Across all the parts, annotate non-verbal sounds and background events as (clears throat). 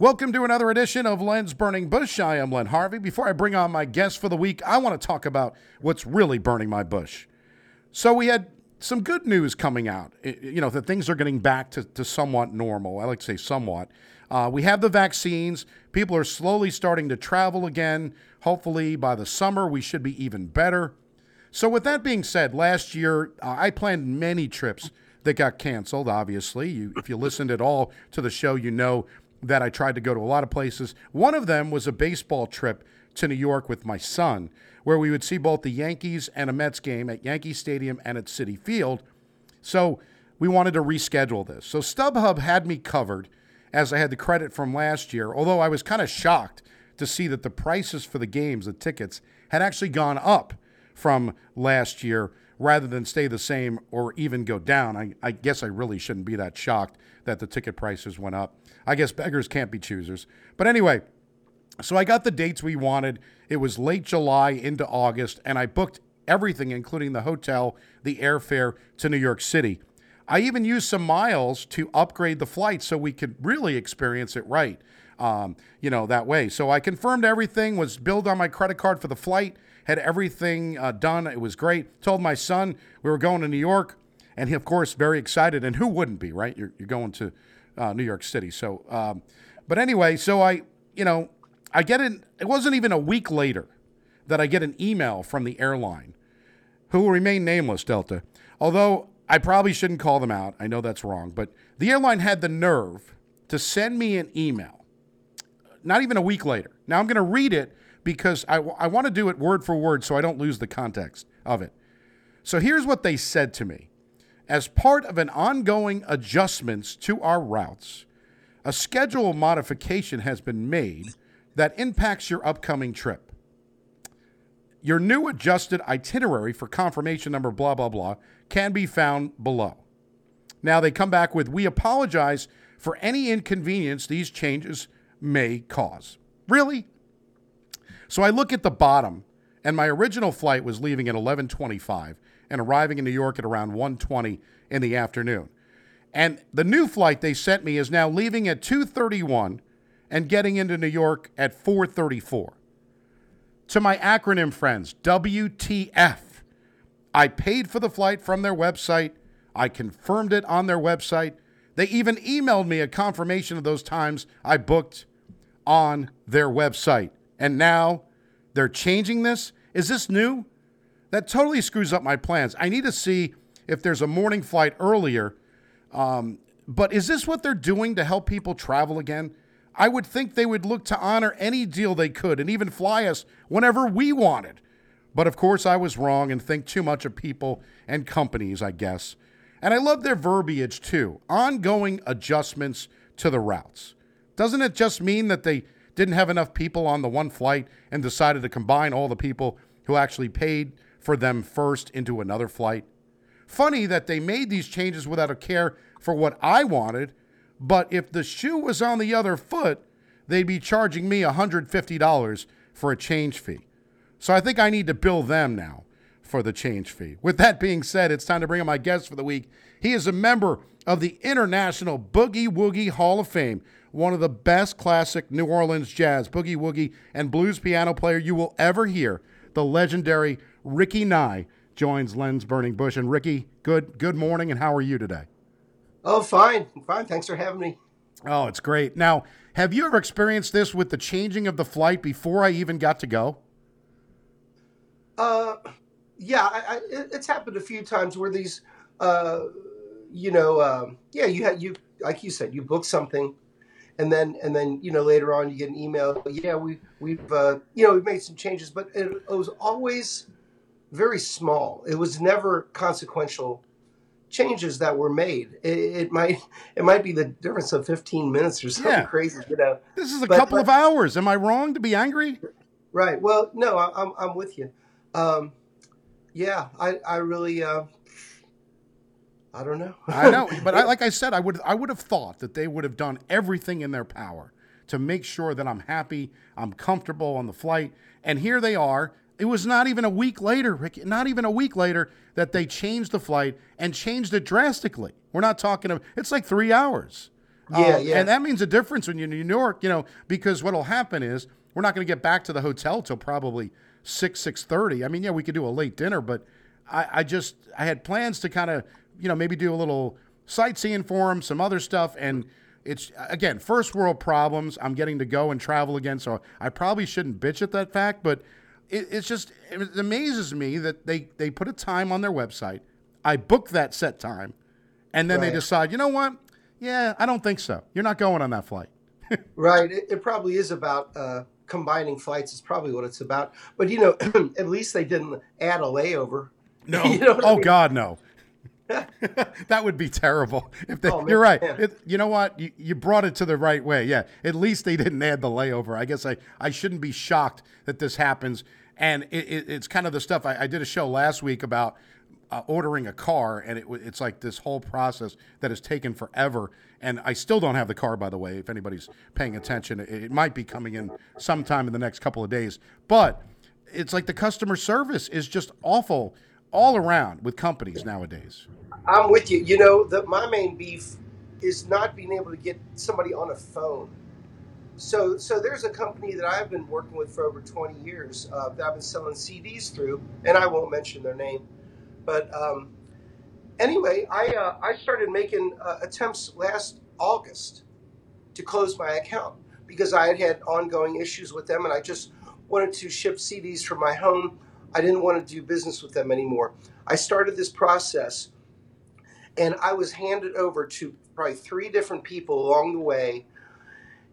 Welcome to another edition of Len's Burning Bush. I am Len Harvey. Before I bring on my guest for the week, I want to talk about what's really burning my bush. So, we had some good news coming out, you know, that things are getting back to, to somewhat normal. I like to say somewhat. Uh, we have the vaccines. People are slowly starting to travel again. Hopefully, by the summer, we should be even better. So, with that being said, last year uh, I planned many trips that got canceled. Obviously, you, if you listened at all to the show, you know that I tried to go to a lot of places. One of them was a baseball trip to New York with my son, where we would see both the Yankees and a Mets game at Yankee Stadium and at Citi Field. So we wanted to reschedule this. So StubHub had me covered as I had the credit from last year, although I was kind of shocked to see that the prices for the games, the tickets, had actually gone up from last year rather than stay the same or even go down. I, I guess I really shouldn't be that shocked that the ticket prices went up. I guess beggars can't be choosers. But anyway, so I got the dates we wanted. It was late July into August, and I booked everything, including the hotel, the airfare to New York City. I even used some miles to upgrade the flight so we could really experience it right, um, you know, that way. So I confirmed everything, was billed on my credit card for the flight, had everything uh, done. It was great. Told my son we were going to New York, and he, of course, very excited. And who wouldn't be, right? You're, you're going to uh, New York City. So, um, but anyway, so I, you know, I get it. It wasn't even a week later that I get an email from the airline, who will remain nameless, Delta. Although I probably shouldn't call them out. I know that's wrong, but the airline had the nerve to send me an email. Not even a week later. Now I'm going to read it because I, I want to do it word for word so I don't lose the context of it. So here's what they said to me. As part of an ongoing adjustments to our routes, a schedule modification has been made that impacts your upcoming trip. Your new adjusted itinerary for confirmation number blah blah blah can be found below. Now they come back with we apologize for any inconvenience these changes may cause. Really? So I look at the bottom and my original flight was leaving at 11:25 and arriving in New York at around 1:20 in the afternoon. And the new flight they sent me is now leaving at 2:31 and getting into New York at 4:34. To my acronym friends, WTF. I paid for the flight from their website. I confirmed it on their website. They even emailed me a confirmation of those times I booked on their website. And now they're changing this. Is this new? That totally screws up my plans. I need to see if there's a morning flight earlier. Um, but is this what they're doing to help people travel again? I would think they would look to honor any deal they could and even fly us whenever we wanted. But of course, I was wrong and think too much of people and companies, I guess. And I love their verbiage too ongoing adjustments to the routes. Doesn't it just mean that they didn't have enough people on the one flight and decided to combine all the people who actually paid for them first into another flight? Funny that they made these changes without a care for what I wanted, but if the shoe was on the other foot, they'd be charging me $150 for a change fee. So I think I need to bill them now for the change fee. With that being said, it's time to bring in my guest for the week. He is a member of the International Boogie Woogie Hall of Fame, one of the best classic New Orleans jazz, boogie woogie, and blues piano player you will ever hear. The legendary Ricky Nye joins Len's Burning Bush. And Ricky, good good morning, and how are you today? Oh, fine, fine. Thanks for having me. Oh, it's great. Now, have you ever experienced this with the changing of the flight before I even got to go? Uh, yeah, I, I, it's happened a few times where these, uh, you know, um, yeah, you had you like you said, you book something, and then and then you know later on you get an email. Yeah, we we've uh, you know we've made some changes, but it, it was always very small. It was never consequential changes that were made. It, it might it might be the difference of fifteen minutes or something Yeah. crazy, you know. This is a But- couple but- of hours. Am I wrong to be angry? Right. Well, no, I, I'm I'm with you. Um, yeah, I I really uh, I don't know. I know, (laughs) but I, like I said, I would I would have thought that they would have done everything in their power to make sure that I'm happy, I'm comfortable on the flight, and here they are. It was not even a week later, Ricky, not even a week later that they changed the flight and changed it drastically. We're not talking of it's like three hours. Yeah, Um, yeah. And that means a difference when you're in New York, you know, because what'll happen is we're not going to get back to the hotel till probably six six thirty. I mean, yeah, we could do a late dinner, but I, I just I had plans to kind of you know maybe do a little sightseeing for him, some other stuff, and it's again first world problems. I'm getting to go and travel again, so I probably shouldn't bitch at that fact, but it, it's just it amazes me that they they put a time on their website. I book that set time, and then they decide, you know what? Yeah, I don't think so. You're not going on that flight. (laughs) Right. It, it probably is about uh, combining flights. It's probably what it's about. But you know, (clears throat) at least they didn't add a layover. No. (laughs) You know what I oh mean? God, no. (laughs) that would be terrible. If they, Oh, you're right. It, you know what? You, you brought it to the right way. Yeah. At least they didn't add the layover. I guess I, I shouldn't be shocked that this happens. And it, it, it's kind of the stuff I, I did a show last week about uh, ordering a car, and it, it's like this whole process that has taken forever. And I still don't have the car, by the way. If anybody's paying attention, it might be coming in sometime in the next couple of days. But it's like the customer service is just awful all around with companies nowadays. I'm with you. You know, the, my main beef is not being able to get somebody on a phone. So, so there's a company that I've been working with for over 20 years uh, that I've been selling CDs through, and I won't mention their name. But um, anyway, I uh, I started making uh, attempts last August to close my account because I had had ongoing issues with them, and I just wanted to ship CDs from my home. I didn't want to do business with them anymore. I started this process and I was handed over to probably three different people along the way.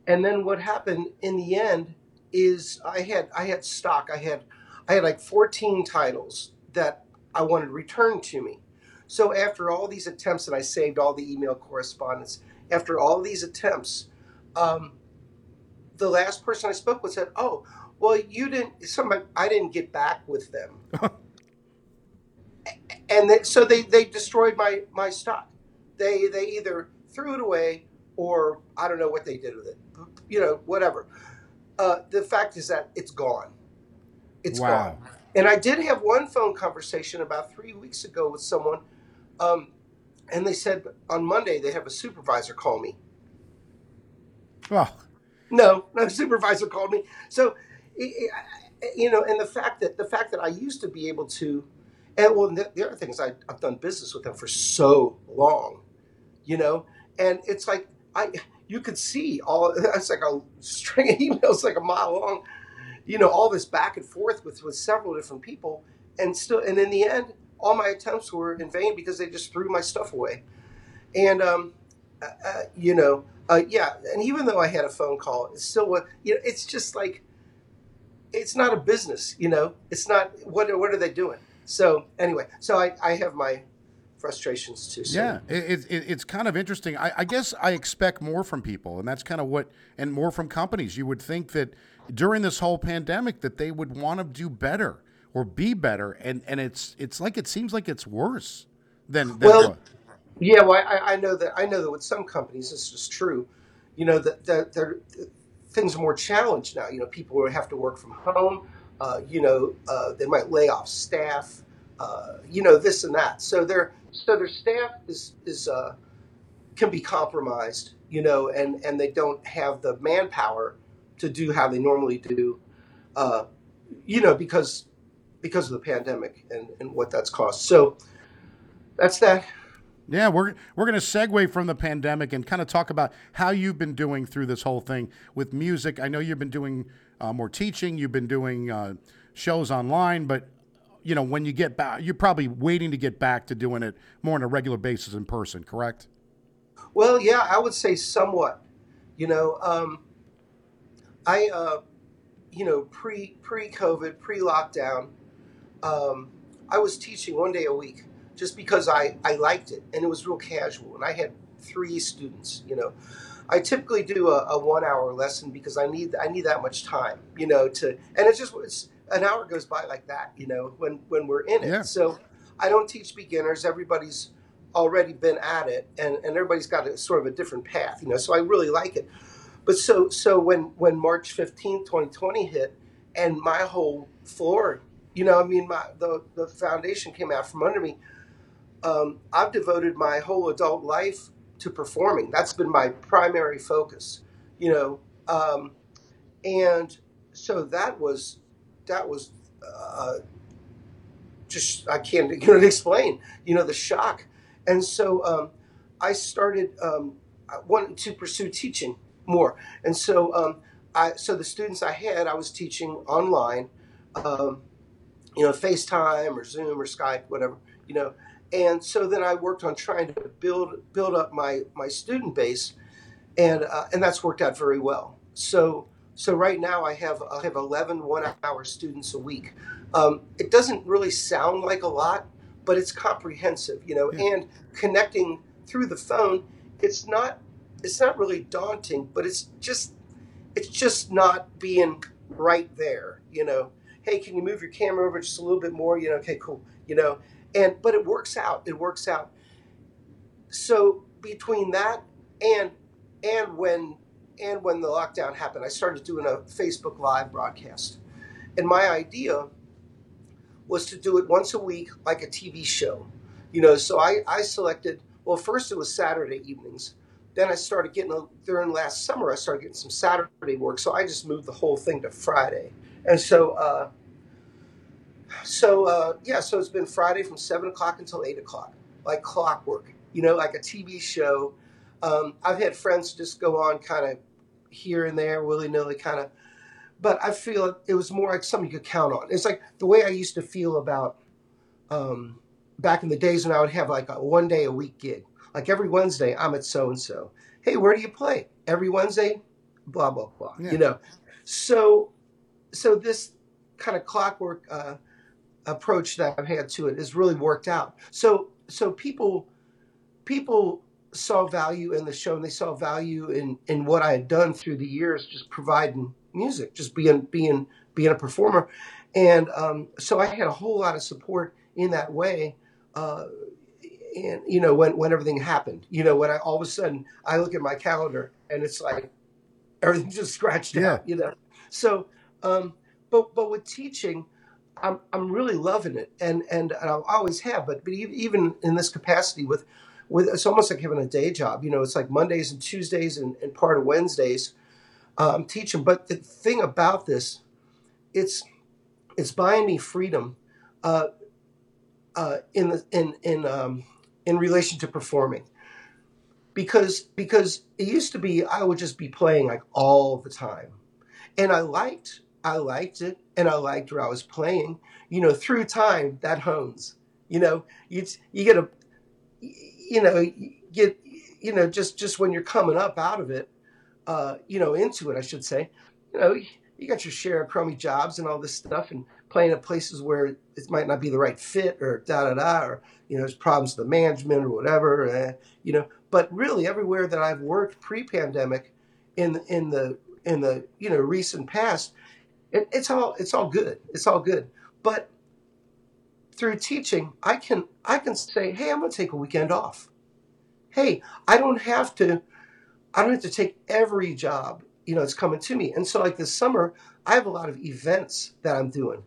And then what happened in the end is I had I had stock. I had I had like 14 titles that I wanted returned to me. So after all these attempts, and I saved all the email correspondence. After all these attempts, um, the last person I spoke with said, "Oh, well, you didn't. Somebody, I didn't get back with them." (laughs) and they, so they, they destroyed my, my stock. They they either threw it away or I don't know what they did with it. You know, whatever. Uh, the fact is that it's gone. It's Wow. gone. And I did have one phone conversation about three weeks ago with someone, um, and they said on Monday they have a supervisor call me. Well, No, no supervisor called me. So, you know, and the fact that the fact that I used to be able to, and well, the, the other thing is I, I've done business with them for so long, you know, and it's like I you could see all (laughs) it's like a string of emails like a mile long, you know, all this back and forth with with several different people, and still, and in the end, all my attempts were in vain because they just threw my stuff away, and um, uh, uh, you know, uh, yeah, and even though I had a phone call, it's still what you know. It's just like it's not a business, you know. It's not what are, what are they doing? So anyway, so I, I have my frustrations too. So. yeah, it, it, it's kind of interesting. I, I guess I expect more from people, and that's kind of what, and more from companies. You would think that during this whole pandemic that they would want to do better or be better, and and it's it's like it seems like it's worse than, than Well, what- Yeah, well, I, I know that I know that with some companies this is true. You know that that they're, things are more challenged now. You know, people have to work from home. Uh, you know, uh, they might lay off staff. Uh, you know, this and that. So their so their staff is is uh, can be compromised. You know, and and they don't have the manpower to do how they normally do. Uh, you know, because because of the pandemic and and what that's cost. So that's that. Yeah, we're we're going to segue from the pandemic and kind of talk about how you've been doing through this whole thing with music. I know you've been doing uh, more teaching, you've been doing uh, shows online, but you know when you get back, you're probably waiting to get back to doing it more on a regular basis in person. Correct? Well, yeah, I would say somewhat. You know, um, I, uh, you know, pre pre COVID, pre lockdown, um, I was teaching one day a week just because I I liked it and it was real casual, and I had three students. You know, I typically do a, a one hour lesson because I need I need that much time. You know, to and it's just it's an hour goes by like that. You know, when when we're in it. Yeah. So I don't teach beginners. Everybody's already been at it and, and everybody's got a sort of a different path you know so i really like it but so so when when march 15th 2020 hit and my whole floor you know i mean my the, the foundation came out from under me um, i've devoted my whole adult life to performing. That's been my primary focus, you know. Um, and so that was that was uh, just I can't (laughs) you know, explain, you know, the shock. And so um, I started um, I wanted to pursue teaching more. And so um, I so the students I had, I was teaching online, um, you know, FaceTime or Zoom or Skype, whatever, you know. And so then I worked on trying to build build up my my student base, and uh, and that's worked out very well. So so right now I have I have 11 one hour students a week. Um, it doesn't really sound like a lot, but it's comprehensive, you know, Yeah. and connecting through the phone. It's not it's not really daunting, but it's just it's just not being right there, you know. Hey, can you move your camera over just a little bit more? You know, okay, cool. You know, and but it works out. It works out. So between that and and when and when the lockdown happened, I started doing a Facebook Live broadcast. And my idea was to do it once a week like a TV show. You know, so I, I selected well first it was Saturday evenings. Then I started getting a, during last summer I started getting some Saturday work. So I just moved the whole thing to Friday. And so uh, so uh, yeah, so it's been Friday from seven o'clock until eight o'clock, like clockwork. You know, like a TV show. Um, I've had friends just go on kind of here and there, willy nilly, kind of. But I feel it was more like something you could count on. It's like the way I used to feel about um, back in the days when I would have like a one day a week gig. Like every Wednesday, I'm at so and so. Hey, where do you play? Every Wednesday, blah blah blah. Yeah. You know, so so this kind of clockwork uh, approach that I've had to it has really worked out. So so people people saw value in the show and they saw value in in what I had done through the years, just providing music, just being being being a performer, and um, so I had a whole lot of support in that way. Uh, and you know when when everything happened, you know when I all of a sudden I look at my calendar and it's like everything just scratched Yeah. out, you know. So, um, but but with teaching, I'm I'm really loving it, and and, I always have. But but even in this capacity, with with it's almost like having a day job. You know, it's like Mondays and Tuesdays and, and part of Wednesdays. I'm teaching, but the thing about this, it's it's buying me freedom, uh, uh, in the in in um, in relation to performing because because it used to be I would just be playing like all the time, and I liked I liked it, and I liked where I was playing. You know, through time that hones. You know, you you get a you know you get you know just just when you're coming up out of it, uh, you know into it I should say. You know, you got your share of crummy jobs and all this stuff, and playing at places where it might not be the right fit or da da da or you know there's problems with the management or whatever. Uh, you know, but really everywhere that I've worked pre-pandemic, in in the in the you know recent past, it, it's all it's all good. It's all good. But through teaching, I can I can say, hey, I'm going to take a weekend off. Hey, I don't have to I don't have to take every job you know it's coming to me. And so like this summer, I have a lot of events that I'm doing,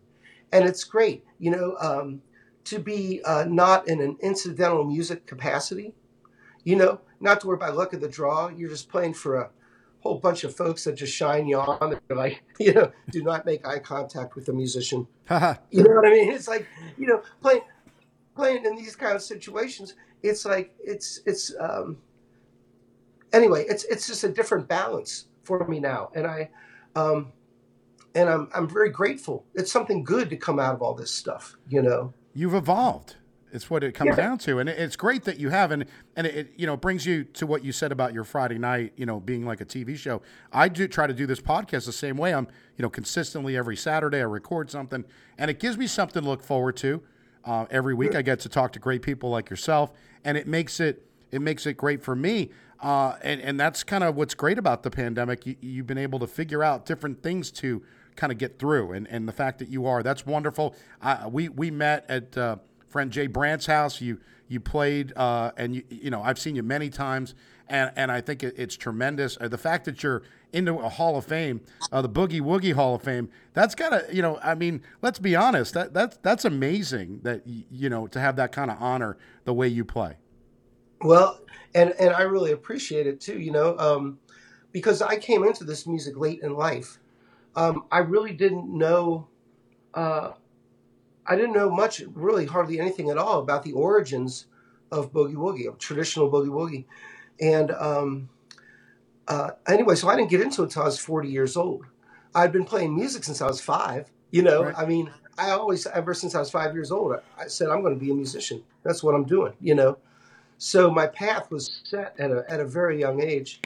and it's great. You know, um, to be uh, not in an incidental music capacity. You know, not to where by luck of the draw you're just playing for a whole bunch of folks that just shine you on. They're like, (laughs) you know, do not make eye contact with the musician. (laughs) You know what I mean? It's like, you know, playing playing in these kind of situations, it's like it's it's um anyway, it's it's just a different balance for me now. And I um and I'm I'm very grateful. It's something good to come out of all this stuff, you know. You've evolved. It's what it comes Yeah. down to, and it- it's great that you have, and and it, it you know brings you to what you said about your Friday night, you know, being like a TV show. I do try to do this podcast the same way. I'm you know consistently every Saturday I record something, and it gives me something to look forward to. Uh, every week I get to talk to great people like yourself, and it makes it it makes it great for me. Uh, and and that's kind of what's great about the pandemic. You, you've been able to figure out different things to kind of get through, and and the fact that you are that's wonderful. I, we we met at uh, friend Jay Brandt's house. You you played, uh, and you you know I've seen you many times, and and I think it, it's tremendous. Uh, the fact that you're into a Hall of Fame, uh, the Boogie Woogie Hall of Fame, that's gotta you know I mean let's be honest that that's that's amazing that you know to have that kind of honor the way you play. Well, and and I really appreciate it too. You know, um, because I came into this music late in life. Um, I really didn't know. Uh, I didn't know much, really, hardly anything at all about the origins of boogie woogie, of traditional boogie woogie, and um, uh, anyway, so I didn't get into it until I was forty years old. I'd been playing music since I was five. You know, Right. I mean, I always, ever since I was five years old, I, I said I'm going to be a musician. That's what I'm doing. You know, so my path was set at a at a very young age.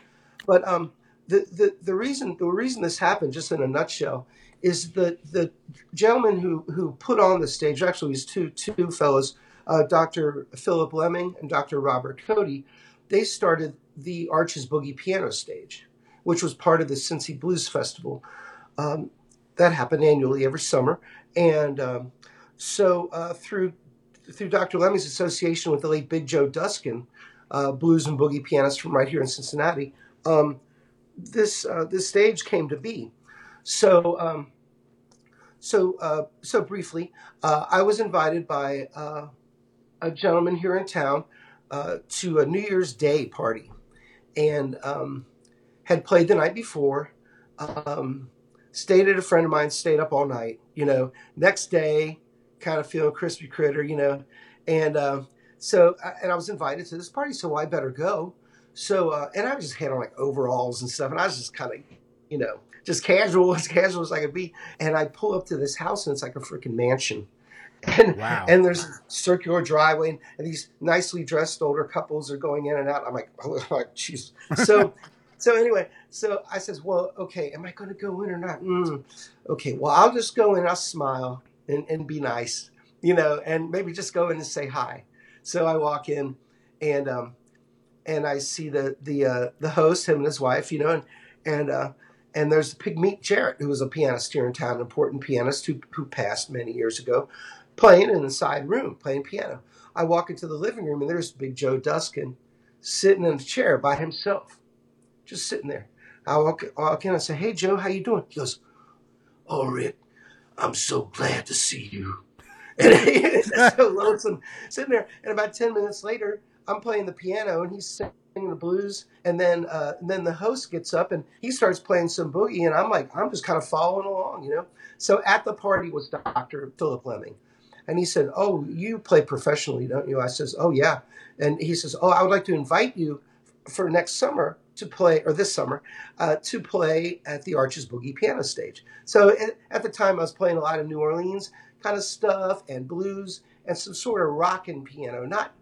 But um, the, the the reason the reason this happened, just in a nutshell, is the the gentleman who who put on the stage. Actually, these two two fellows, uh, Dr. Philip Lemming and Dr. Robert Cody. They started the Arches Boogie Piano Stage, which was part of the Cincy Blues Festival. Um, that happened annually every summer, and um, so uh, through through Dr. Lemming's association with the late Big Joe Duskin, uh, blues and boogie pianist from right here in Cincinnati, um, this uh, this stage came to be. So um, so uh, so briefly, uh, I was invited by uh, a gentleman here in town uh, to a New Year's Day party, and um, had played the night before. Um, stayed at a friend of mine, stayed up all night. You know, next day, kind of feeling crispy critter. You know, and uh, so and I was invited to this party, so I better go. So uh, and I was just had on like overalls and stuff, and I was just kind of, you know, just casual (laughs) as casual as I could be. And I pull up to this house, and it's like a freaking mansion. (laughs) And, Wow. and there's a circular driveway, and, these nicely dressed older couples are going in and out. I'm like, (laughs) oh, jeez. So, so anyway, so I says, well, okay, am I going to go in or not? Mm, okay, well, I'll just go in. I'll smile and, and be nice, you know, and maybe just go in and say hi. So I walk in, and um, and I see the the uh, the host, him and his wife, you know, and and uh, and there's Pigmeat Jarrett, who was a pianist here in town, an important pianist who who passed many years ago, playing in the side room, playing piano. I walk into the living room, and there's Big Joe Duskin sitting in a chair by himself, just sitting there. I walk, walk in and say, "Hey Joe, how you doing?" He goes, "Oh Rick, I'm so glad to see you." (laughs) And it's so lonesome sitting there. And about ten minutes later, I'm playing the piano and he's singing the blues. And then, uh, and then the host gets up and he starts playing some boogie. And I'm like, I'm just kind of following along, you know. So at the party was Dr. Philip Lemming, and he said, "Oh, you play professionally, don't you?" I says, "Oh yeah." And he says, "Oh, I would like to invite you for next summer to play, or this summer, uh, to play at the Arches Boogie Piano Stage." So at, the time, I was playing a lot of New Orleans kind of stuff and blues and some sort of rockin' piano. Not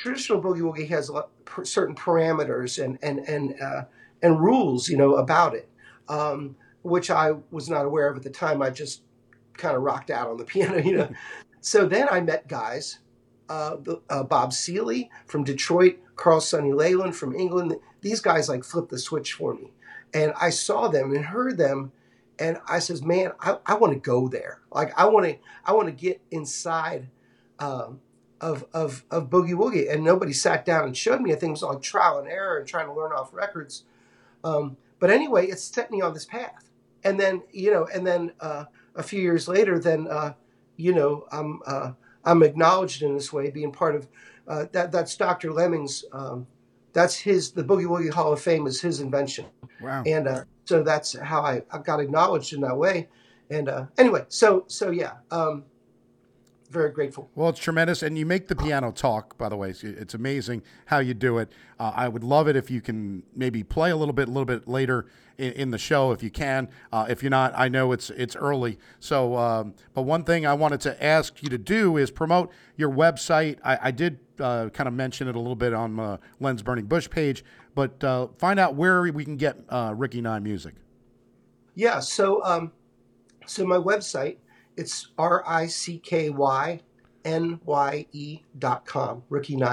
traditional boogie woogie has certain parameters and and and uh, and rules, you know, about it, um, which I was not aware of at the time. I just kind of rocked out on the (laughs) piano, you know. so then I met guys, uh, uh, Bob Seeley from Detroit, Carl Sonny Leyland from England. These guys like flipped the switch for me, and I saw them and heard them and I says, "Man, I, I want to go there. Like I want to, I want to get inside um, of of of boogie woogie." And nobody sat down and showed me. I think it was like trial and error and trying to learn off records. Um, but anyway, it set me on this path. And then you know, and then uh, a few years later, then uh, you know, I'm uh, I'm acknowledged in this way, being part of uh, that. That's Dr. Lemming's. Um, that's his. The Boogie Woogie Hall of Fame is his invention Wow. and uh, so that's how I, I got acknowledged in that way. And uh, anyway, so so yeah, um, very grateful. Well, it's tremendous, and you make the piano talk. By the way, It's- amazing how you do it. Uh, I would love it if you can maybe play a little bit, a little bit later in, in the show, if you can. Uh, if you're not, I know it's it's early. So, um, but one thing I wanted to ask you to do is promote your website. I, I did uh, kind of mention it a little bit on uh, Len's Burning Bush page, but uh, find out where we can get uh, Ricky Nye music. Yeah. So um, so my website it's r i c k y n y e dot com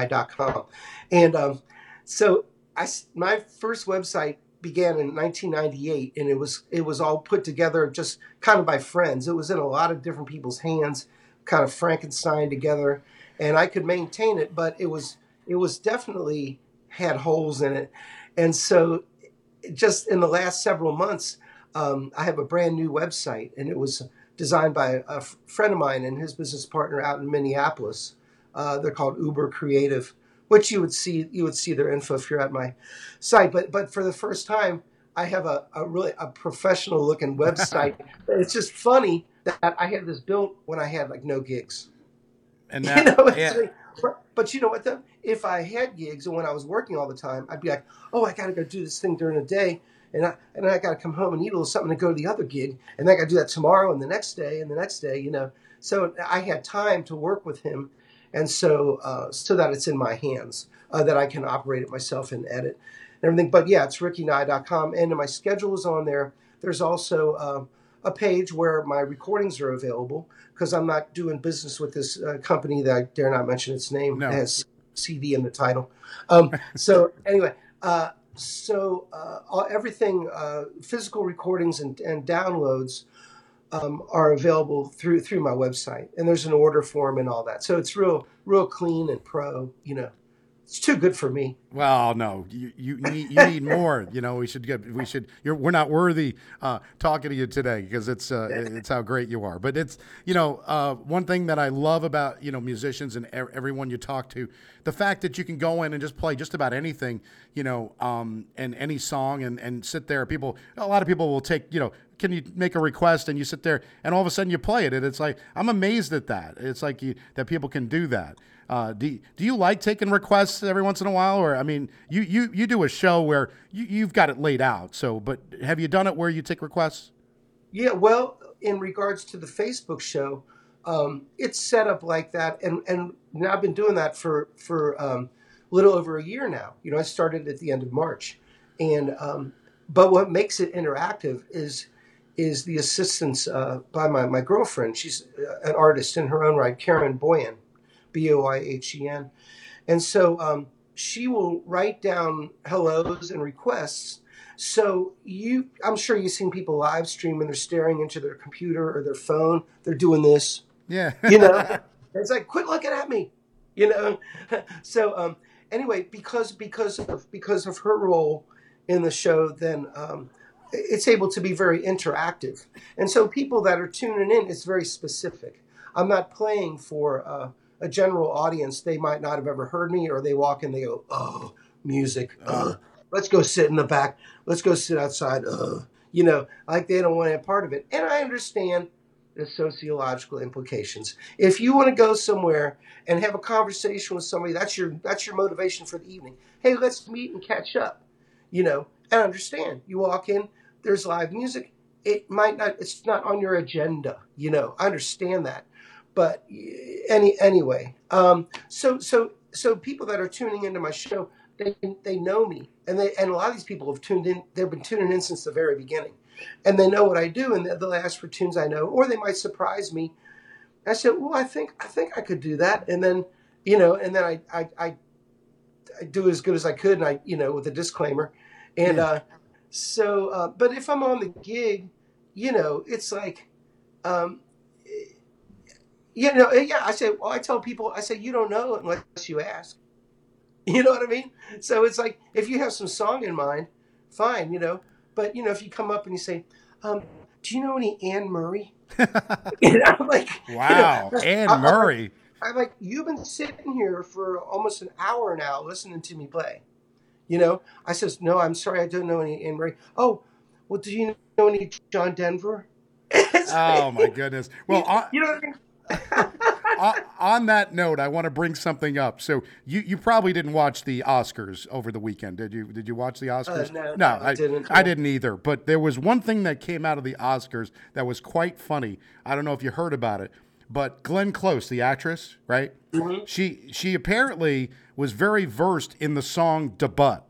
dot com, and um, so I my first website began in 1998 and it was it was all put together just kind of by friends. It was in a lot of different people's hands kind of frankenstein together and i could maintain it but it was it was definitely had holes in it. And so just in the last several months um, i have a brand new website and it was designed by a f- friend of mine and his business partner out in minneapolis uh, they're called uber creative which you would see you would see their info if you're at my site. But but for the first time, I have a, a really a professional looking (laughs) website. it's just funny that I had this built when I had like no gigs. And (laughs) You that, know, it's yeah, like- but, but you know what though? If I had gigs and when I was working all the time, I'd be like, oh, I got to go do this thing during the day, and I and I got to come home and eat a little something to go to the other gig, and then I got to do that tomorrow and the next day and the next day, you know. So I had time to work with him, and so uh, so that it's in my hands uh, that I can operate it myself and edit and everything. But yeah, it's rickynye.com, and my schedule is on there. There's also um, a page where my recordings are available because I'm not doing business with this uh, company that I dare not mention its name. No. It has CD in the title. Um, so anyway, uh, so uh, everything, uh, physical recordings and, and downloads um, are available through through my website, and there's an order form and all that. So it's real real clean and pro. You know, it's too good for me. Well, no, you you need you need more. You know, we should get we should. You're we're not worthy uh, talking to you today because it's uh, it's how great you are. But it's you know uh, one thing that I love about you know musicians and e- everyone you talk to, the fact that you can go in and just play just about anything, you know, um, and any song and and sit there. People, a lot of people will take you know. Can you make a request and you sit there and all of a sudden you play it and it's like I'm amazed at that. It's like you, that people can do that. Uh, do do you like taking requests every once in a while, or I mean, you you you do a show where you, you've got it laid out. So, but have you done it where you take requests? Yeah, well, in regards to the Facebook show, um, it's set up like that, and and now I've been doing that for for um, a little over a year now. You know, I started at the end of March, and um, but what makes it interactive is is the assistance uh, by my my girlfriend. She's uh, an artist in her own right, Karen Boyan, B O I H E N, and so um, she will write down hellos and requests. So you, I'm sure you've seen people live stream and they're staring into their computer or their phone. They're doing this, Yeah, (laughs) you know. it's like, quit looking at me, you know. (laughs) so um, anyway, because because of because of her role in the show, then um, it's able to be very interactive. And so people that are tuning in, it's very specific. I'm not playing for uh, a general audience. They might not have ever heard me, or they walk in, they go, "Oh, music. Uh, let's go sit in the back. Let's go sit outside." Uh, you know, like they don't want to be a part of it. And I understand the sociological implications. If you want to go somewhere and have a conversation with somebody, that's your that's your motivation for the evening. Hey, let's meet and catch up. You know, and understand. You walk in, there's live music. It might not. It's not on your agenda. You know, I understand that. But any anyway, um, so so so people that are tuning into my show, they they know me, and they and a lot of these people have tuned in. They've been tuning in since the very beginning, and they know what I do, and they'll ask for tunes I know, or they might surprise me. I said, "Well, I think I think I could do that," and then you know, and then I I, I, I do as good as I could, and I you know with a disclaimer, and Yeah. uh, so uh, but if I'm on the gig, you know, it's like. Um, you know, yeah, I say, well, I tell people, I say, you don't know unless you ask. (laughs) You know what I mean? So it's like, if you have some song in mind, fine, you know. But, you know, if you come up and you say, um, do you know any Anne Murray? (laughs) (laughs) You know, I'm like, you know, wow, Anne I- I- Murray. I'm like, you've been sitting here for almost an hour now listening to me play. You know, I says, no, I'm sorry, I don't know any Anne Murray. Oh, well, do you know any John Denver? Oh my goodness. Well, on, you know what I mean? (laughs) on, on that note, I want to bring something up. So you, you probably didn't watch the Oscars over the weekend, did you? Did you watch the Oscars? Uh, no, no, no, I I didn't. I didn't either. But there was one thing that came out of the Oscars that was quite funny. I don't know if you heard about it, but Glenn Close, the actress, right? Mm-hmm. She she apparently was very versed in the song "Da Butt,"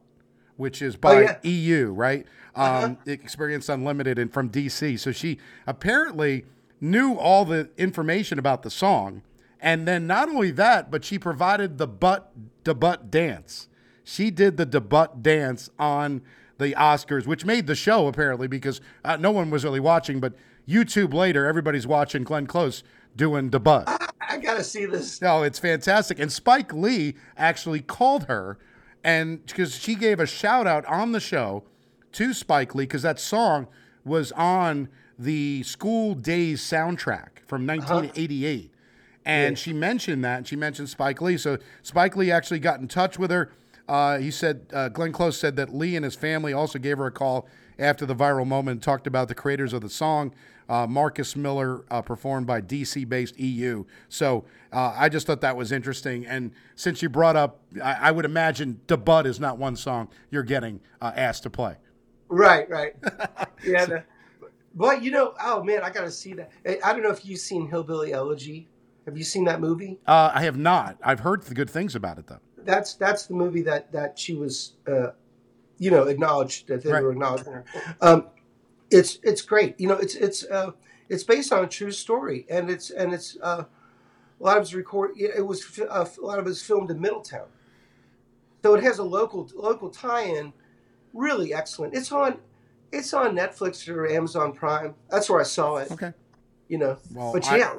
which is by Oh, yeah. Uh-huh. EU, right? Um, Experience Unlimited and from DC. So she apparently knew all the information about the song, and then not only that, but she provided the butt to butt dance. She did the Da Butt dance on the Oscars, which made the show apparently because uh, no one was really watching, but YouTube later, everybody's watching Glenn Close doing Da Butt. I gotta see this. No, it's fantastic. And Spike Lee actually called her, and because she gave a shout out on the show to Spike Lee, because that song was on the School Daze soundtrack from 1988. And Yeah. she mentioned that, and she mentioned Spike Lee. So Spike Lee actually got in touch with her. Uh, he said, uh, Glenn Close said that Lee and his family also gave her a call after the viral moment and talked about the creators of the song, uh, Marcus Miller, uh, performed by DC based EU. So uh, I just thought that was interesting. And since you brought up, I, I would imagine Da Butt is not one song you're getting uh, asked to play. Right, right. (laughs) yeah. The, boy, you know, oh man, I got to see that. I I don't know if you've seen Hillbilly Elegy. Have you seen that movie? Uh, I have not. I've heard the good things about it, though. That's that's the movie that that she was, uh, you know, acknowledged that they Right. were acknowledging her. Um, it's it's great. You know, it's it's uh, it's based on a true story, and it's and it's uh, a lot of it's record. It was uh, a lot of it's filmed in Middletown, so it has a local local tie-in. Really excellent. It's on it's on Netflix or Amazon Prime. That's where I saw it. Okay. You know, Well, but I- yeah,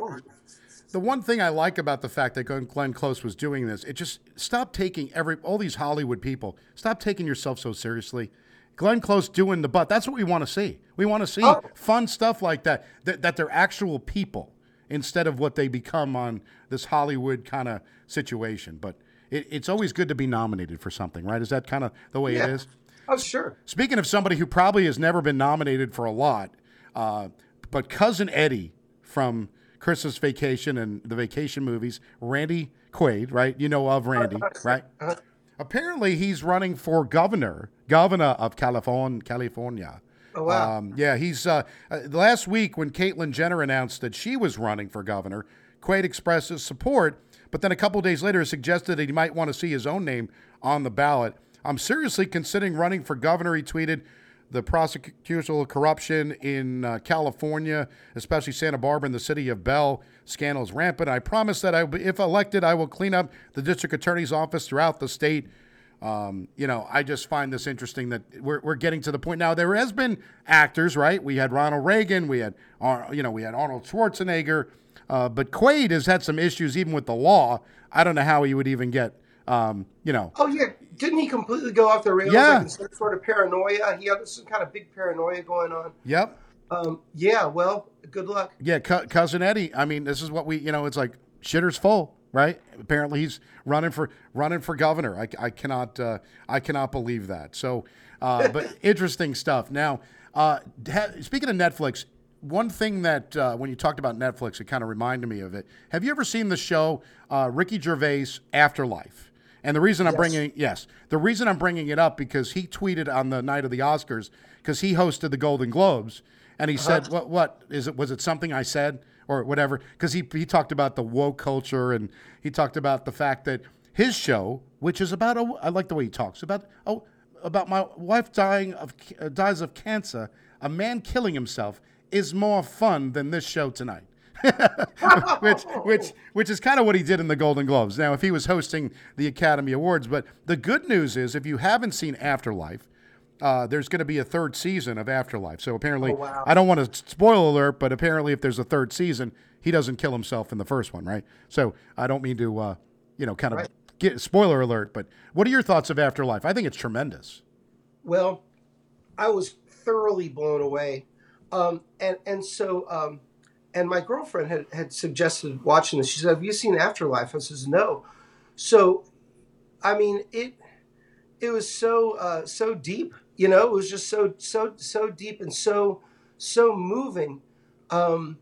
The one thing I like about the fact that Glenn Glenn Close was doing this, it just stop taking every all these Hollywood people. Stop taking yourself so seriously. Glenn Close doing the butt. That's what we want to see. We want to see Oh. fun stuff like that, that. That they're actual people instead of what they become on this Hollywood kind of situation. But it, it's always good to be nominated for something, right? Is that kind of the way Yeah. it is? Oh sure. Speaking of somebody who probably has never been nominated for a lot, uh, but cousin Eddie from Christmas Vacation and the Vacation movies, Randy Quaid, right? You know of Randy, right? Apparently, he's running for governor, governor of California. California. Oh wow. Um, yeah, he's uh, uh, last week when Caitlyn Jenner announced that she was running for governor, Quaid expressed his support, but then a couple days later suggested that he might want to see his own name on the ballot. I'm seriously considering running for governor, he tweeted. The prosecutorial corruption in uh, California, especially Santa Barbara and the city of Bell, scandal is rampant. I promise that I, if elected, I will clean up the district attorney's office throughout the state. Um, you know, I just find this interesting that we're, we're getting to the point now. There has been actors, right? We had Ronald Reagan, we had, you know, we had Arnold Schwarzenegger, uh, but Quaid has had some issues even with the law. I don't know how he would even get, um, you know, Oh yeah, didn't he completely go off the rails? Yeah. Like some sort of paranoia. He had some kind of big paranoia going on. yep, Um, yeah. Well, good luck. yeah, cu- cousin Eddie. I mean, this is what we, you know, it's like shitter's full, right? Apparently, he's running for running for governor. I, I cannot, uh, I cannot believe that. So, uh, but (laughs) interesting stuff. Now, uh, ha- speaking of Netflix, one thing that uh, when you talked about Netflix, it kind of reminded me of it. Have you ever seen the show uh, Ricky Gervais Afterlife? And the reason I'm Yes. bringing yes, the reason I'm bringing it up because he tweeted on the night of the Oscars because he hosted the Golden Globes and he said, "What what is it? Was it something I said or whatever?" Because he he talked about the woke culture and he talked about the fact that his show, which is about a, I like the way he talks about oh about my wife dying of uh, dies of cancer, a man killing himself is more fun than this show tonight. (laughs) which (laughs) which which is kind of what he did in the Golden Globes. Now, if he was hosting the Academy Awards, but the good news is, if you haven't seen Afterlife, uh, there's going to be a third season of Afterlife. So apparently, Oh, wow. I don't want to spoil alert, but apparently, if there's a third season, he doesn't kill himself in the first one, right? So I don't mean to, uh, you know, kind of Right. get spoiler alert. But what are your thoughts of Afterlife? I think it's tremendous. Well, I was thoroughly blown away, um, and and so um, and my girlfriend had had suggested watching this. She said, "Have you seen Afterlife?" I says, "No." So, I mean it. It was so uh, so deep, you know. It was just so so so deep and so so moving, um,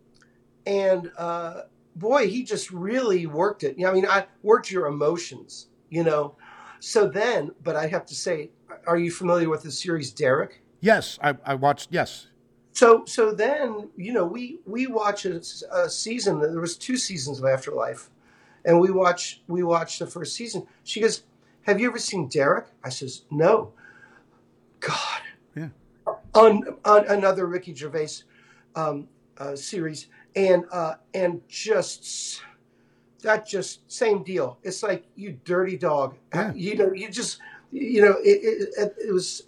and uh, boy, he just really worked it. I mean, I worked your emotions, you know. So then, but I have to say, are you familiar with the series Derek? Yes, I, I watched. Yes, So so then you know we we watch a, a season. There was two seasons of Afterlife, and we watch we watched the first season. She goes, "Have you ever seen Derek?" I says, "No." God, yeah, on, on another Ricky Gervais um, uh, series, and uh, and just that just same deal. It's like you dirty dog. Yeah. (laughs) You know, you just you know it, it, it, it was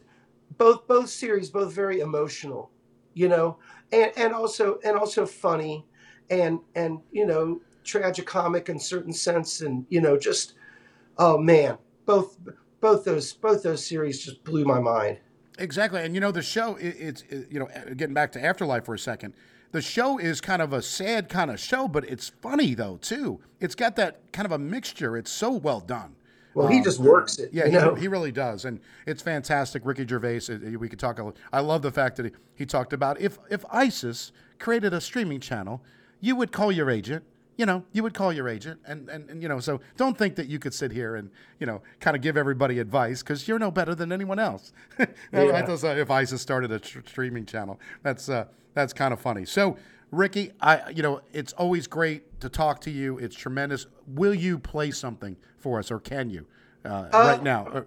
both both series both very emotional. You know, and and also and also funny, and and you know tragicomic in certain sense, and you know just oh man, both both those both those series just blew my mind. Exactly, and you know the show. It, it's it, you know getting back to Afterlife for a second. the show is kind of a sad kind of show, but it's funny though too. It's got that kind of a mixture. It's so well done. Well, he just works it. Yeah, you he, know? he really does, and it's fantastic. Ricky Gervais. We could talk. a- I love the fact that he, he talked about if if ISIS created a streaming channel, you would call your agent. You know, you would call your agent, and, and, and you know, so don't think that you could sit here and you know, kind of give everybody advice because you're no better than anyone else. (laughs) Yeah. If ISIS started a tr- streaming channel, that's uh, that's kind of funny. So, Ricky, I you know, it's always great to talk to you. It's tremendous. Will you play something for us, or can you uh, right now? Or-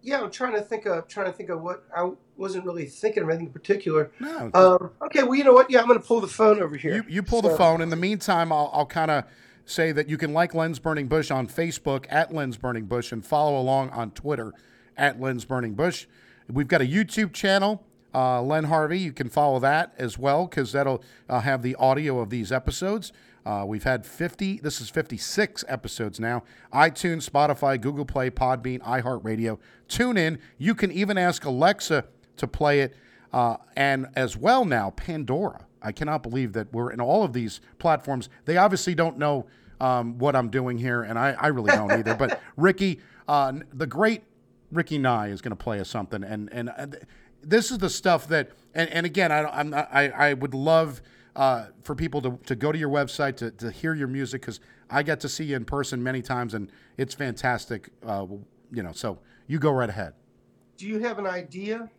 yeah, I'm trying to think of trying to think of what I wasn't really thinking of anything in particular. No. Um, okay, well, you know what? Yeah, I'm going to pull the phone over here. You, you pull the phone. In the meantime, I'll, I'll kind of say that you can like Len's Burning Bush on Facebook at Len's Burning Bush and follow along on Twitter at Len's Burning Bush. We've got a YouTube channel, uh, Len Harvey. You can follow that as well because that'll uh, have the audio of these episodes. Uh, we've had 50, this is 56 episodes now. iTunes, Spotify, Google Play, Podbean, iHeartRadio. Tune in. You can even ask Alexa to play it. Uh, and as well now, Pandora. I cannot believe that we're in all of these platforms. They obviously don't know um, what I'm doing here, and I, I really don't either. But (laughs) Ricky, uh, the great Ricky Nye is going to play us something, and and uh, this is the stuff that, and, and again, I, I'm not, I I would love uh, for people to, to go to your website to, to hear your music because I get to see you in person many times, and it's fantastic. Uh, you know, so you go right ahead. Do you have an idea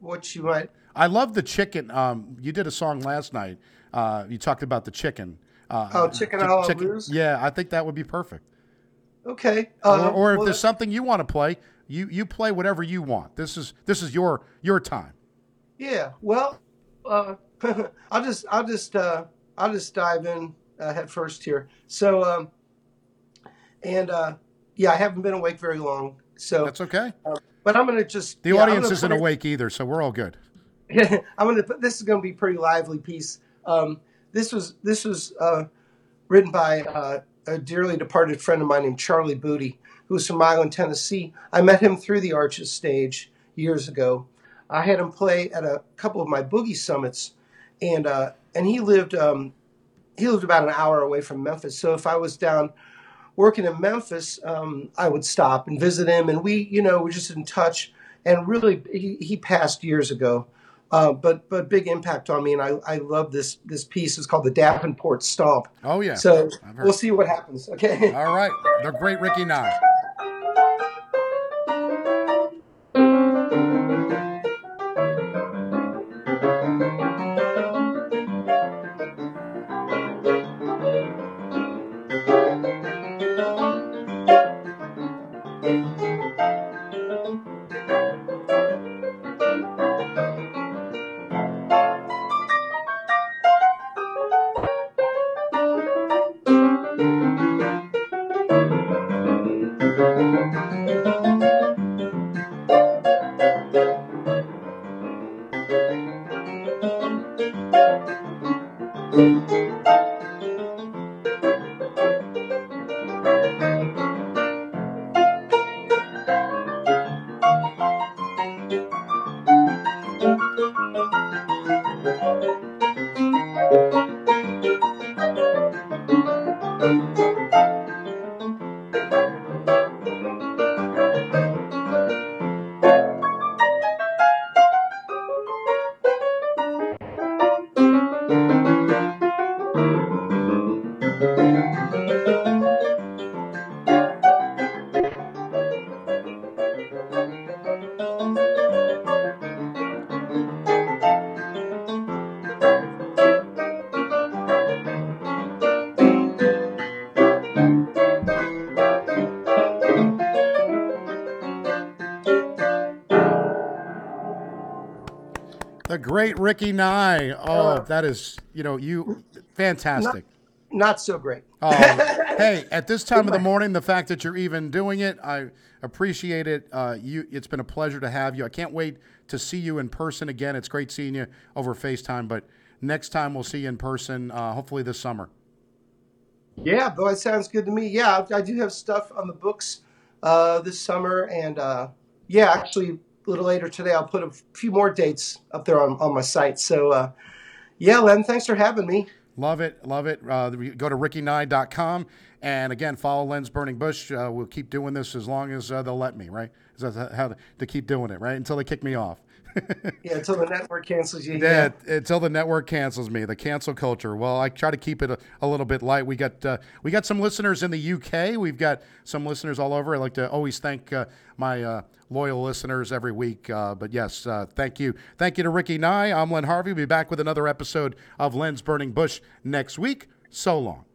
what you might? I love the chicken. Um, you did a song last night. Uh, you talked about the chicken. Uh, Oh, chicken chi- a chicken- Yeah, I think that would be perfect. Okay. Or, Uh, or if well, there's something you want to play, you you play whatever you want. This is this is your your time. Yeah. Well, uh, (laughs) I'll just I'll just uh, I'll just dive in uh, head first here. So, um, and uh, yeah, I haven't been awake very long. So, That's okay. but I'm gonna just The yeah, audience isn't it- awake either, so we're all good. (laughs) I'm gonna put this is gonna be a pretty lively piece. Um, this was this was uh, written by uh, a dearly departed friend of mine named Charlie Booty, who's from Milan, Tennessee. I met him through the Arches stage years ago. I had him play at a couple of my boogie summits, and uh, and he lived um, he lived about an hour away from Memphis. So if I was down working in Memphis, um, I would stop and visit him, and we you know were just in touch. And really, he, he passed years ago. Uh, but but big impact on me, and I, I love this this piece. It's called the Davenport Stomp. Oh yeah. So we'll see what happens. Okay. all right. The great Ricky Nye. The great Ricky Nye. Oh, that is you know you fantastic. Not so great. Oh, (laughs) hey, at this time of the morning, the fact that you're even doing it, I appreciate it. Uh, you, it's been a pleasure to have you. I can't wait to see you in person again. It's great seeing you over FaceTime, but next time we'll see you in person, uh, hopefully this summer. Yeah, but it sounds good to me. Yeah, I, I do have stuff on the books uh, this summer, and uh, yeah, actually, a little later today, I'll put a few more dates up there on, on my site. So, uh, Yeah, Len, thanks for having me. Love it, love it. Uh, go to rickynye.com and again follow Len's Burning Bush. Uh, we'll keep doing this as long as uh, they'll let me. Right? Is that how to keep doing it? Right until they kick me off. Yeah, until the network cancels you. Yeah, yeah, until the network cancels me. The cancel culture. Well, I try to keep it a, a little bit light. We got uh, we got some listeners in the UK. We've got some listeners all over. I like to always thank uh, my uh, loyal listeners every week. Uh, but yes, uh, thank you, thank you to Ricky Nye. I'm Len Harvey. We'll be back with another episode of Len's Burning Bush next week. So long.